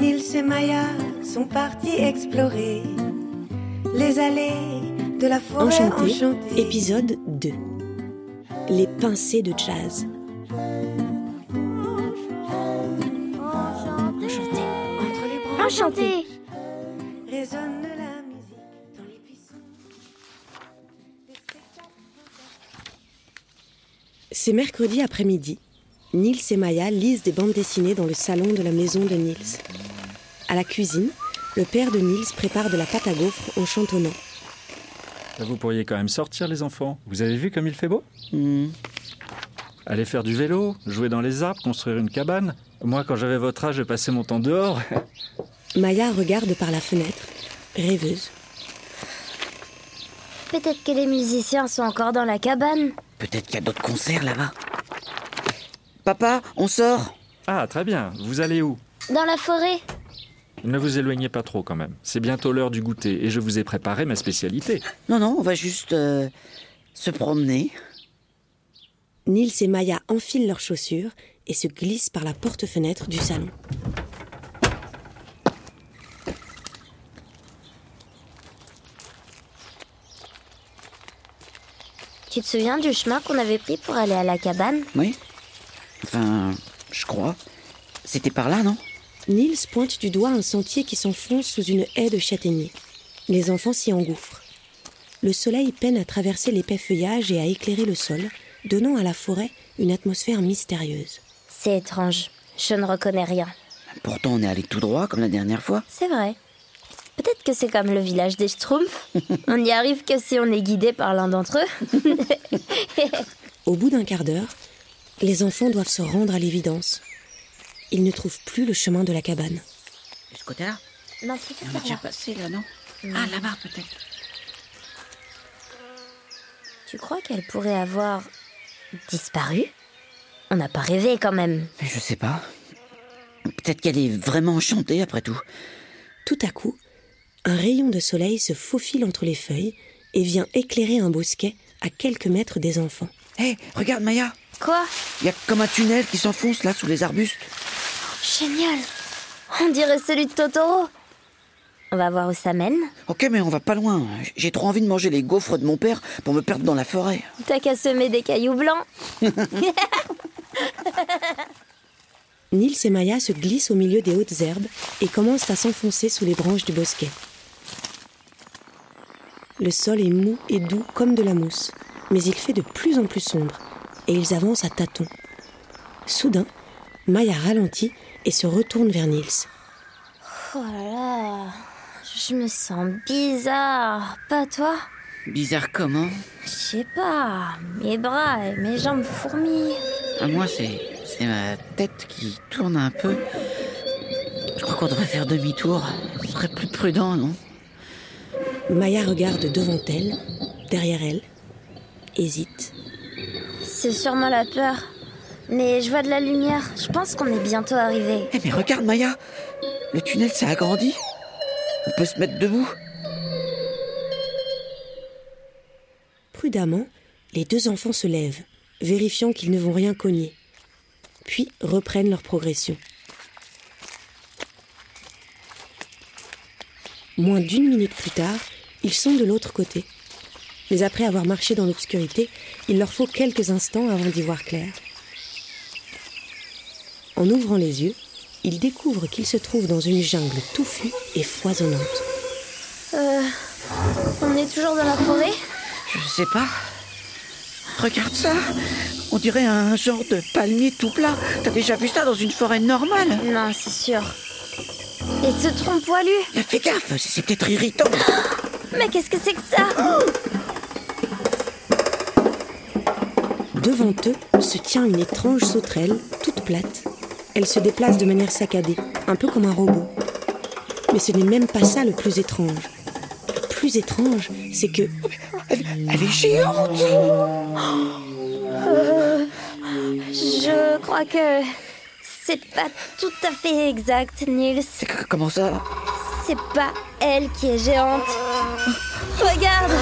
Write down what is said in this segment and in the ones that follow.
Nils et Maya sont partis explorer les allées de la forêt Enchanté, enchantée. épisode 2. Les pincées de jazz. Enchanté. Entre les branches Enchanté résonne la musique dans les buissons. C'est mercredi après-midi. Nils et Maya lisent des bandes dessinées dans le salon de la maison de Nils. À la cuisine, le père de Nils prépare de la pâte à gaufres en chantonnant. Vous pourriez quand même sortir, les enfants. Vous avez vu comme il fait beau Hmm. Aller faire du vélo, jouer dans les arbres, construire une cabane. Moi, quand j'avais votre âge, je passais mon temps dehors. Maya regarde par la fenêtre, rêveuse. Peut-être que les musiciens sont encore dans la cabane. Peut-être qu'il y a d'autres concerts là-bas. Papa, on sort Ah, très bien. Vous allez où? Dans la forêt Ne vous éloignez pas trop quand même. C'est bientôt l'heure du goûter et je vous ai préparé ma spécialité. Non, non, on va juste euh, se promener. Nils et Maya enfilent leurs chaussures et se glissent par la porte-fenêtre du salon. Tu te souviens du chemin qu'on avait pris pour aller à la cabane? Oui Enfin, je crois. C'était par là, non? Nils pointe du doigt un sentier qui s'enfonce sous une haie de châtaigniers. Les enfants s'y engouffrent. Le soleil peine à traverser l'épais feuillage et à éclairer le sol, donnant à la forêt une atmosphère mystérieuse. C'est étrange. Je ne reconnais rien. Pourtant, on est allé tout droit comme la dernière fois. C'est vrai. Peut-être que c'est comme le village des Schtroumpfs. on n'y arrive que si on est guidé par l'un d'entre eux. Au bout d'un quart d'heure, les enfants doivent se rendre à l'évidence. Ils ne trouvent plus le chemin de la cabane. De ce côté-là non, c'est On est déjà là. passé là, non Ah, là-bas peut-être. Tu crois qu'elle pourrait avoir disparu? On n'a pas rêvé quand même. Mais je sais pas. Peut-être qu'elle est vraiment enchantée après tout. Tout à coup, un rayon de soleil se faufile entre les feuilles et vient éclairer un bosquet à quelques mètres des enfants. Hé, regarde Maya Quoi Il y a comme un tunnel qui s'enfonce là sous les arbustes. Génial On dirait celui de Totoro. On va voir où ça mène. Ok, mais on va pas loin. J'ai trop envie de manger les gaufres de mon père pour me perdre dans la forêt. T'as qu'à semer des cailloux blancs. Nils et Maya se glissent au milieu des hautes herbes et commencent à s'enfoncer sous les branches du bosquet. Le sol est mou et doux comme de la mousse, mais il fait de plus en plus sombre et ils avancent à tâtons. Soudain, Maya ralentit et se retourne vers Nils. Oh là là, je me sens bizarre. Pas toi? Bizarre comment? Je sais pas, mes bras et mes jambes fourmillent. À moi, c'est c'est ma tête qui tourne un peu. Je crois qu'on devrait faire demi-tour. Ce serait plus prudent, non? Maya regarde devant elle, derrière elle, hésite. C'est sûrement la peur. Mais je vois de la lumière. Je pense qu'on est bientôt arrivé. Eh mais regarde Maya Le tunnel s'est agrandi. On peut se mettre debout. Prudemment, les deux enfants se lèvent, vérifiant qu'ils ne vont rien cogner, puis reprennent leur progression. Moins d'une minute plus tard, ils sont de l'autre côté. Mais après avoir marché dans l'obscurité, il leur faut quelques instants avant d'y voir clair. En ouvrant les yeux, ils découvrent qu'ils se trouvent dans une jungle touffue et foisonnante. Euh. On est toujours dans la forêt? Je sais pas. Regarde ça On dirait un genre de palmier tout plat. T'as déjà vu ça dans une forêt normale? Non, c'est sûr. Et ce tronc poilu Mais Fais gaffe, c'est- c'est peut-être irritant. Mais qu'est-ce que c'est que ça? Devant eux se tient une étrange sauterelle, toute plate. Elle se déplace de manière saccadée, un peu comme un robot. Mais ce n'est même pas ça le plus étrange. Le plus étrange, c'est que Elle, elle est géante Je crois que c'est pas tout à fait exact, Nils. Comment ça? C'est pas elle qui est géante. Regarde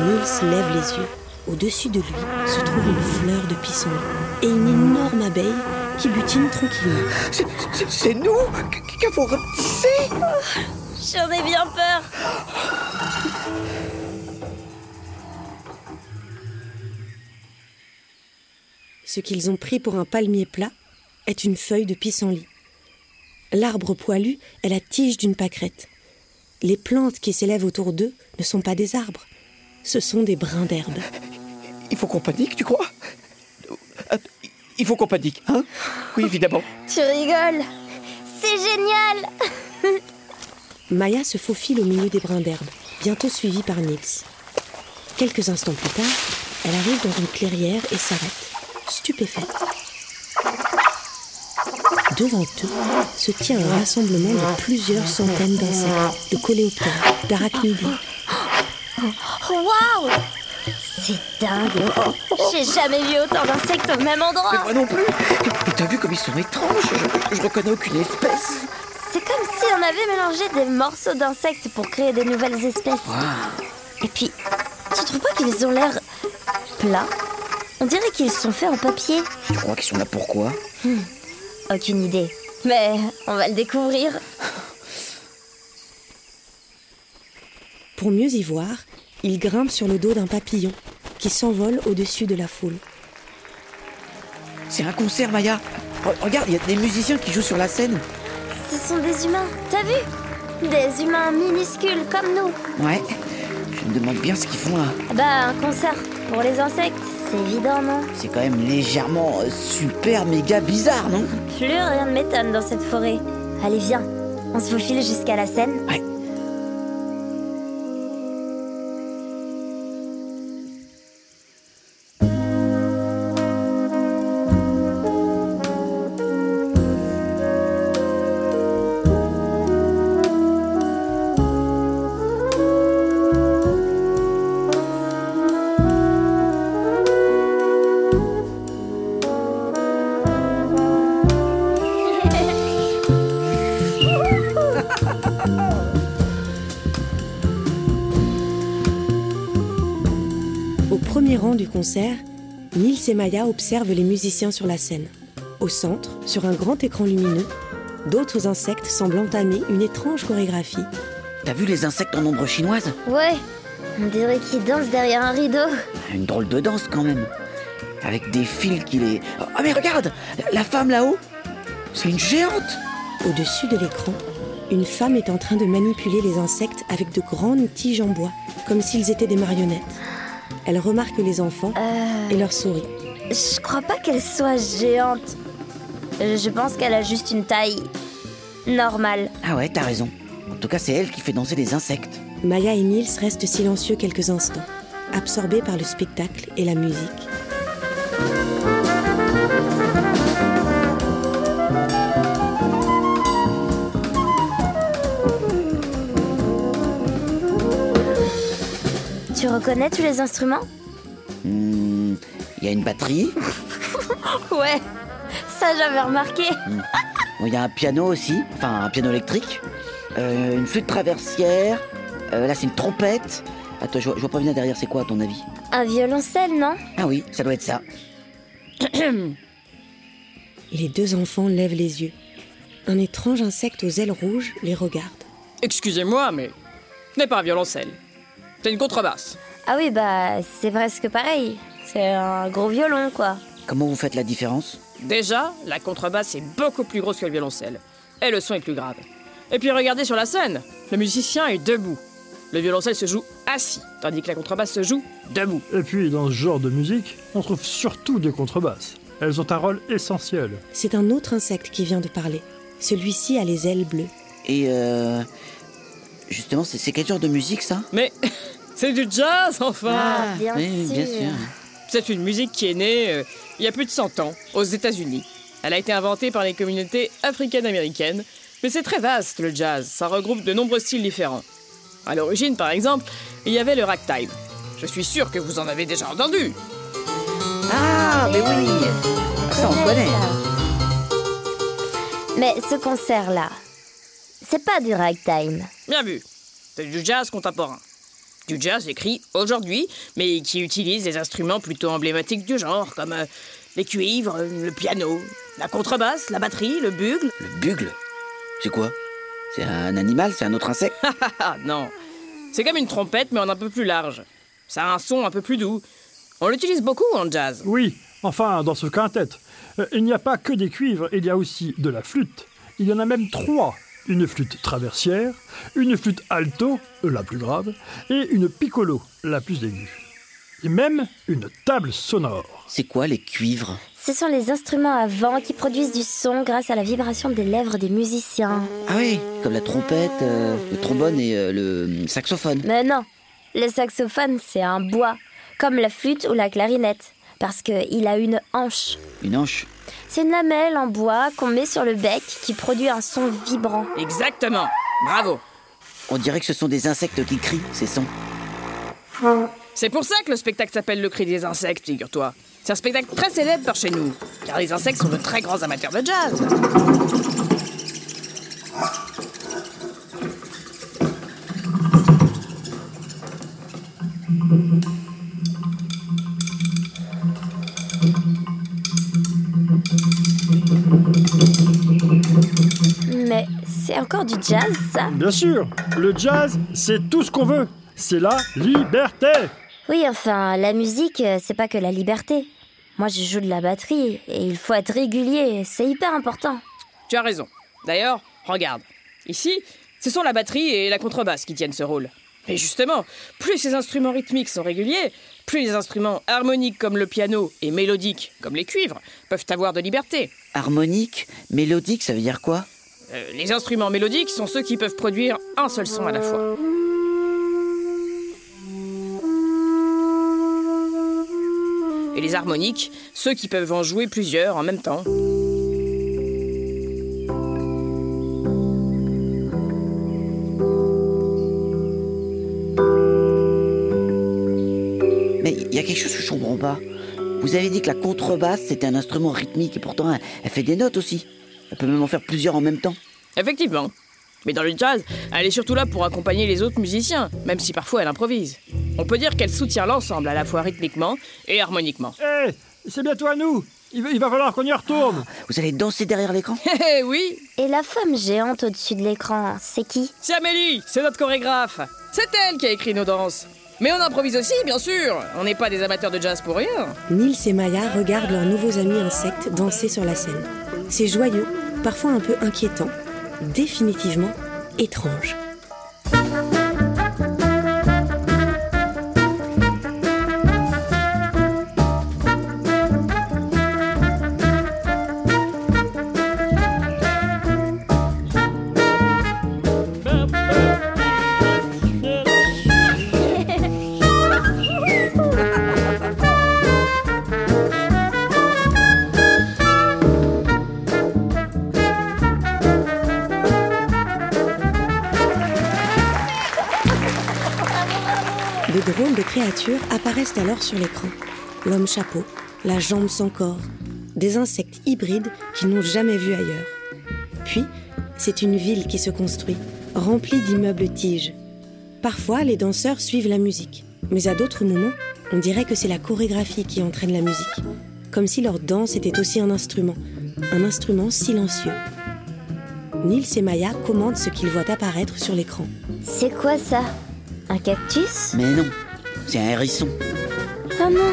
Nils lève les yeux. Au-dessus de lui se trouve une fleur de pissenlit et une énorme abeilles qui butinent tranquillement. C'est- nous qu'il faut rapetisser J'en ai bien peur. Ce qu'ils ont pris pour un palmier plat est une feuille de pissenlit. L'arbre poilu est la tige d'une pâquerette. Les plantes qui s'élèvent autour d'eux ne sont pas des arbres, ce sont des brins d'herbe. Il faut qu'on panique, tu crois? Euh, Il faut qu'on panique, hein? Oui, évidemment. Tu rigoles. C'est génial. Maya se faufile au milieu des brins d'herbe, bientôt suivie par Nils. Quelques instants plus tard, elle arrive dans une clairière et s'arrête, stupéfaite. Devant eux se tient un rassemblement de plusieurs centaines d'insectes, de coléoptères, d'arachnidés. Waouh C'est dingue. J'ai jamais vu autant d'insectes au même Mais endroit. moi non plus Et t'as vu comme ils sont étranges? Je, je reconnais aucune espèce. C'est comme si on avait mélangé des morceaux d'insectes pour créer des nouvelles espèces. Et puis, tu trouves pas qu'ils ont l'air plats? On dirait qu'ils sont faits en papier. Tu crois qu'ils sont là pourquoi Aucune idée. Mais on va le découvrir. Pour mieux y voir, il grimpe sur le dos d'un papillon qui s'envole au-dessus de la foule. C'est un concert, Maya. Re- regarde, il y a des musiciens qui jouent sur la scène. Ce sont des humains, t'as vu? Des humains minuscules comme nous. Ouais. Je me demande bien ce qu'ils font là. Bah, un concert pour les insectes, c'est évident, non? C'est quand même légèrement euh, super méga bizarre, non? Plus rien ne m'étonne dans cette forêt. Allez, viens, on se faufile jusqu'à la scène. Ouais. Au premier rang du concert, Nils et Maya observent les musiciens sur la scène. Au centre, sur un grand écran lumineux, d'autres insectes semblent entamer une étrange chorégraphie. T'as vu les insectes en ombre chinoise? Ouais, on dirait qu'ils dansent derrière un rideau. Une drôle de danse quand même. Avec des fils qui les... Ah mais regarde La femme là-haut C'est une géante Au-dessus de l'écran, une femme est en train de manipuler les insectes avec de grandes tiges en bois, comme s'ils étaient des marionnettes. Elle remarque les enfants Euh, et leur sourit. je crois pas qu'elle soit géante. Je pense qu'elle a juste une taille normale. Ah ouais, t'as raison. En tout cas, c'est elle qui fait danser les insectes. Maya et Nils restent silencieux quelques instants, absorbés par le spectacle et la musique. Reconnais tous les instruments Hmm, Il y a une batterie, Ouais, ça j'avais remarqué. il y a un piano aussi, enfin un piano électrique, euh, une flûte traversière, euh, là c'est une trompette. Attends, je vois, je vois pas bien derrière, c'est quoi à ton avis Un violoncelle, non Ah oui, ça doit être ça. Les deux enfants lèvent les yeux. Un étrange insecte aux ailes rouges les regarde. Excusez-moi, mais ce n'est pas un violoncelle. C'est une contrebasse. Ah oui, bah c'est presque pareil. C'est un gros violon, quoi. Comment vous faites la différence? Déjà, la contrebasse est beaucoup plus grosse que le violoncelle. Et le son est plus grave. Et puis regardez sur la scène, le musicien est debout. Le violoncelle se joue assis, tandis que la contrebasse se joue debout. Et puis, dans ce genre de musique, on trouve surtout des contrebasses. Elles ont un rôle essentiel. C'est un autre insecte qui vient de parler. Celui-ci a les ailes bleues. Et euh... Justement, c'est c'est quel genre de musique ça? Mais c'est du jazz, enfin Ah, bien oui, bien sûr. sûr. C'est une musique qui est née euh, il y a plus de 100 ans, aux États-Unis. Elle a été inventée par les communautés africaines-américaines, mais c'est très vaste le jazz, ça regroupe de nombreux styles différents. À l'origine, par exemple, il y avait le ragtime. Je suis sûr que vous en avez déjà entendu. Ah, mais oui Ça, on connaît. Mais ce concert-là, c'est pas du ragtime. Bien vu. C'est du jazz contemporain. Du jazz écrit aujourd'hui, mais qui utilise des instruments plutôt emblématiques du genre, comme euh, les cuivres, le piano, la contrebasse, la batterie, le bugle. Le bugle? C'est quoi? C'est un animal? C'est un autre insecte? Ah non, c'est comme une trompette mais en un peu plus large. Ça a un son un peu plus doux. On l'utilise beaucoup en jazz. Oui, enfin, dans ce quintet. Euh, il n'y a pas que des cuivres, il y a aussi de la flûte. Il y en a même trois. Une flûte traversière, une flûte alto, la plus grave, et une piccolo, la plus aiguë. Et même une table sonore. C'est quoi les cuivres? Ce sont les instruments à vent qui produisent du son grâce à la vibration des lèvres des musiciens. Ah oui, comme la trompette, euh, le trombone et euh, le saxophone. Mais non, le saxophone, c'est un bois, comme la flûte ou la clarinette, parce qu'il a une hanche. Une hanche? C'est une lamelle en bois qu'on met sur le bec qui produit un son vibrant. Exactement. Bravo. On dirait que ce sont des insectes qui crient, ces sons. C'est pour ça que le spectacle s'appelle Le cri des insectes, figure-toi. C'est un spectacle très célèbre par chez nous, car les insectes sont de très grands amateurs de jazz. Encore du jazz, ça Bien sûr, le jazz, c'est tout ce qu'on veut. C'est la liberté. Oui, enfin, la musique, euh, c'est pas que la liberté. Moi, je joue de la batterie et il faut être régulier, c'est hyper important. Tu as raison. D'ailleurs, regarde. Ici, ce sont la batterie et la contrebasse qui tiennent ce rôle. Et justement, plus ces instruments rythmiques sont réguliers, plus les instruments harmoniques comme le piano et mélodiques comme les cuivres peuvent avoir de liberté. Harmonique, mélodique, ça veut dire quoi? Euh, les instruments mélodiques sont ceux qui peuvent produire un seul son à la fois. Et les harmoniques, ceux qui peuvent en jouer plusieurs en même temps. Mais il y a quelque chose que je comprends pas. Vous avez dit que la contrebasse, c'était un instrument rythmique et pourtant, elle, elle fait des notes aussi. Elle peut même en faire plusieurs en même temps. Effectivement. Mais dans le jazz, elle est surtout là pour accompagner les autres musiciens, même si parfois elle improvise. On peut dire qu'elle soutient l'ensemble à la fois rythmiquement et harmoniquement. Hé, c'est bientôt à nous. Il va, il va falloir qu'on y retourne. Vous allez danser derrière l'écran Eh oui Et la femme géante au-dessus de l'écran, c'est qui? C'est Amélie, c'est notre chorégraphe. C'est elle qui a écrit nos danses. Mais on improvise aussi, bien sûr. On n'est pas des amateurs de jazz pour rien. Nils et Maya regardent leurs nouveaux amis insectes danser sur la scène. C'est joyeux, parfois un peu inquiétant, définitivement étrange. Créatures apparaissent alors sur l'écran. L'homme chapeau, la jambe sans corps, des insectes hybrides qu'ils n'ont jamais vus ailleurs. Puis, c'est une ville qui se construit, remplie d'immeubles tiges. Parfois, les danseurs suivent la musique, mais à d'autres moments, on dirait que c'est la chorégraphie qui entraîne la musique, comme si leur danse était aussi un instrument, un instrument silencieux. Nils et Maya commandent ce qu'ils voient apparaître sur l'écran. C'est quoi ça? Un cactus? Mais non, c'est un hérisson. Oh non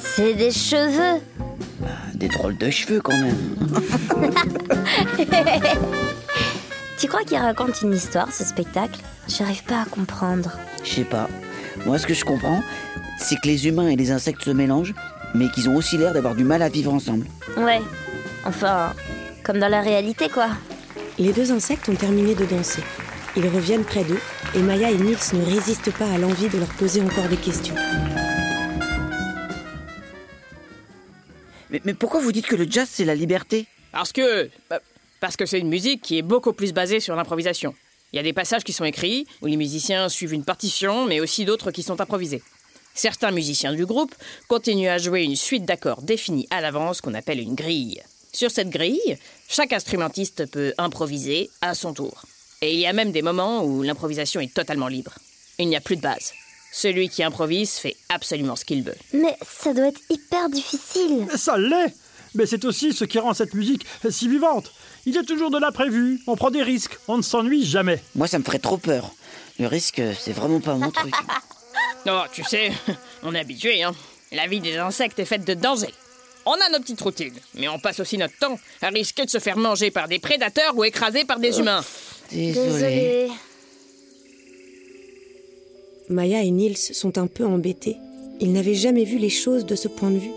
C'est des cheveux Des drôles de cheveux quand même. Tu crois qu'il raconte une histoire, ce spectacle? J'arrive pas à comprendre. Je sais pas. Moi, ce que je comprends, c'est que les humains et les insectes se mélangent, mais qu'ils ont aussi l'air d'avoir du mal à vivre ensemble. Ouais. Enfin, comme dans la réalité, quoi. Les deux insectes ont terminé de danser. Ils reviennent près d'eux et Maya et Nils ne résistent pas à l'envie de leur poser encore des questions. Mais, mais pourquoi vous dites que le jazz, c'est la liberté? Parce que. bah, parce que c'est une musique qui est beaucoup plus basée sur l'improvisation. Il y a des passages qui sont écrits, où les musiciens suivent une partition, mais aussi d'autres qui sont improvisés. Certains musiciens du groupe continuent à jouer une suite d'accords définis à l'avance qu'on appelle une grille. Sur cette grille, chaque instrumentiste peut improviser à son tour. Et il y a même des moments où l'improvisation est totalement libre. Il n'y a plus de base. Celui qui improvise fait absolument ce qu'il veut. Mais ça doit être hyper difficile. Ça l'est Mais c'est aussi ce qui rend cette musique si vivante. Il y a toujours de l'imprévu, on prend des risques, on ne s'ennuie jamais. Moi, ça me ferait trop peur. Le risque, c'est vraiment pas mon truc. Non, tu sais, on est habitué, hein. La vie des insectes est faite de dangers. On a nos petites routines, mais on passe aussi notre temps à risquer de se faire manger par des prédateurs ou écraser par des humains. Désolé. Désolée. Maya et Niels sont un peu embêtés. Ils n'avaient jamais vu les choses de ce point de vue.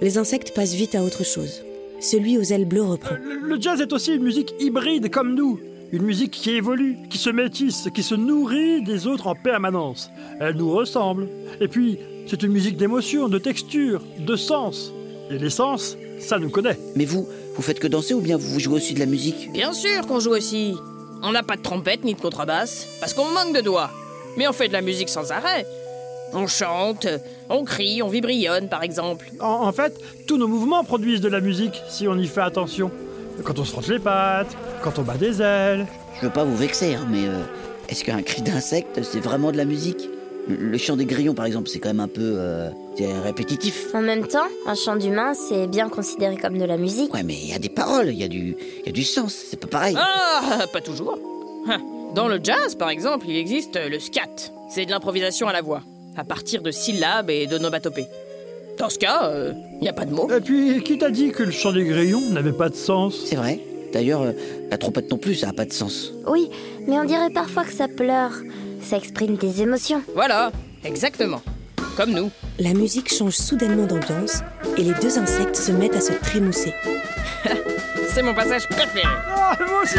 Les insectes passent vite à autre chose. Celui aux ailes bleues reprend. Le, le jazz est aussi une musique hybride comme nous. Une musique qui évolue, qui se métisse, qui se nourrit des autres en permanence. Elle nous ressemble. Et puis, c'est une musique d'émotion, de texture, de sens. Et les sens, ça nous connaît. Mais vous, vous faites que danser ou bien vous jouez aussi de la musique Bien sûr qu'on joue aussi. On n'a pas de trompette ni de contrebasse, parce qu'on manque de doigts. Mais on fait de la musique sans arrêt. On chante, on crie, on vibrillonne, par exemple. En, en fait, tous nos mouvements produisent de la musique si on y fait attention. Quand on se frotte les pattes, quand on bat des ailes. Je veux pas vous vexer, hein, mais euh, est-ce qu'un cri d'insecte, c'est vraiment de la musique? Le, chant des grillons, par exemple, c'est quand même un peu euh, répétitif. En même temps, un chant d'humain, c'est bien considéré comme de la musique. Ouais, mais il y a des paroles, il y, a du- y a du sens, c'est pas pareil. Ah, pas toujours. Hein. Dans le jazz, par exemple, il existe le scat. C'est de l'improvisation à la voix, à partir de syllabes et d'onomatopées. Dans ce cas, il n'y a pas de mots. Et puis, qui t'a dit que le chant des grillons n'avait pas de sens? C'est vrai. D'ailleurs, euh, la trompette non plus, ça a pas de sens. Oui, mais on dirait parfois que ça pleure. Ça exprime des émotions. Voilà, exactement. Comme nous. La musique change soudainement d'ambiance et les deux insectes se mettent à se trémousser. C'est mon passage préféré. Ah, moi aussi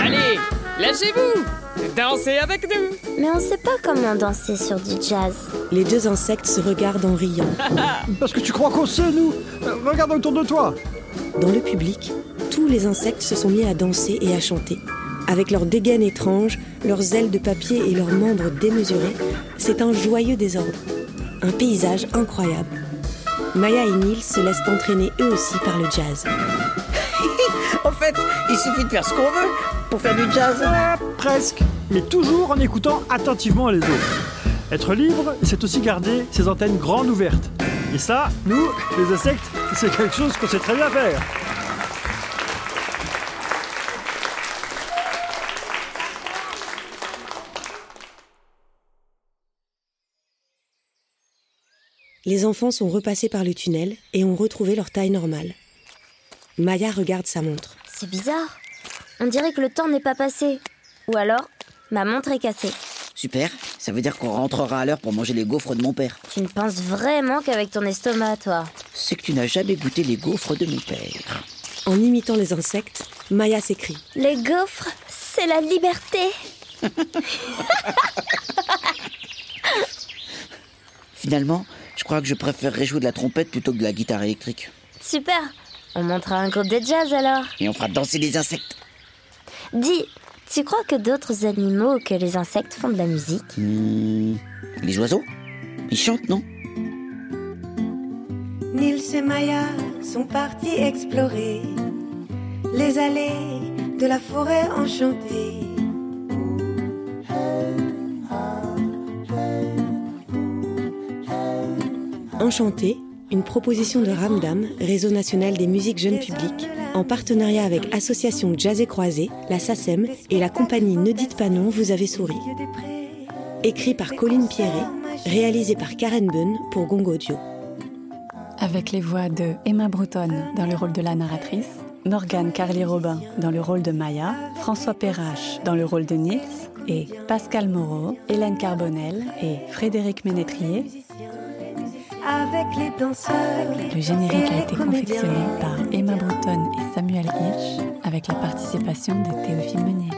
Allez, lâchez-vous Dansez avec nous Mais on sait pas comment danser sur du jazz. Les deux insectes se regardent en riant. Parce que tu crois qu'on sait, nous Euh, Regarde autour de toi Dans le public, tous les insectes se sont mis à danser et à chanter. Avec leurs dégaines étranges, leurs ailes de papier et leurs membres démesurés, c'est un joyeux désordre. Un paysage incroyable. Maya et Neil se laissent entraîner eux aussi par le jazz. En fait, il suffit de faire ce qu'on veut pour faire du jazz. Presque Mais toujours en écoutant attentivement les autres. Être libre, c'est aussi garder ses antennes grandes ouvertes. Et ça, nous, les insectes, c'est quelque chose qu'on sait très bien faire. Les enfants sont repassés par le tunnel et ont retrouvé leur taille normale. Maya regarde sa montre. C'est bizarre. On dirait que le temps n'est pas passé. Ou alors, ma montre est cassée. Super, ça veut dire qu'on rentrera à l'heure pour manger les gaufres de mon père. Tu ne penses vraiment qu'avec ton estomac, toi C'est que tu n'as jamais goûté les gaufres de mon père. En imitant les insectes, Maya s'écrie. Les gaufres, c'est la liberté. Finalement, je crois que je préférerais jouer de la trompette plutôt que de la guitare électrique. Super. On montera un groupe de jazz alors. Et on fera danser les insectes. Dis, tu crois que d'autres animaux que les insectes font de la musique? Hmm, les oiseaux? Ils chantent, non? Nils et Maya sont partis explorer les allées de la forêt enchantée. Enchanté, une proposition de Ramdam, Réseau national des musiques jeunes publics, en partenariat avec Association Jazz et Croisé, la SACEM et la compagnie Ne dites pas non, vous avez souri. Écrit par Colline Pierret, réalisé par Karen Bunn pour Gong Audio. Avec les voix de Emma Broughton dans le rôle de la narratrice, Morgane Carly Robin dans le rôle de Maya, François Perrache dans le rôle de Nils et Pascal Moreau, Hélène Carbonel et Frédéric Ménétrier. Avec les danseurs. Le générique a été confectionné par Emma Broughton et Samuel Hirsch avec la participation de Théophile Meunier.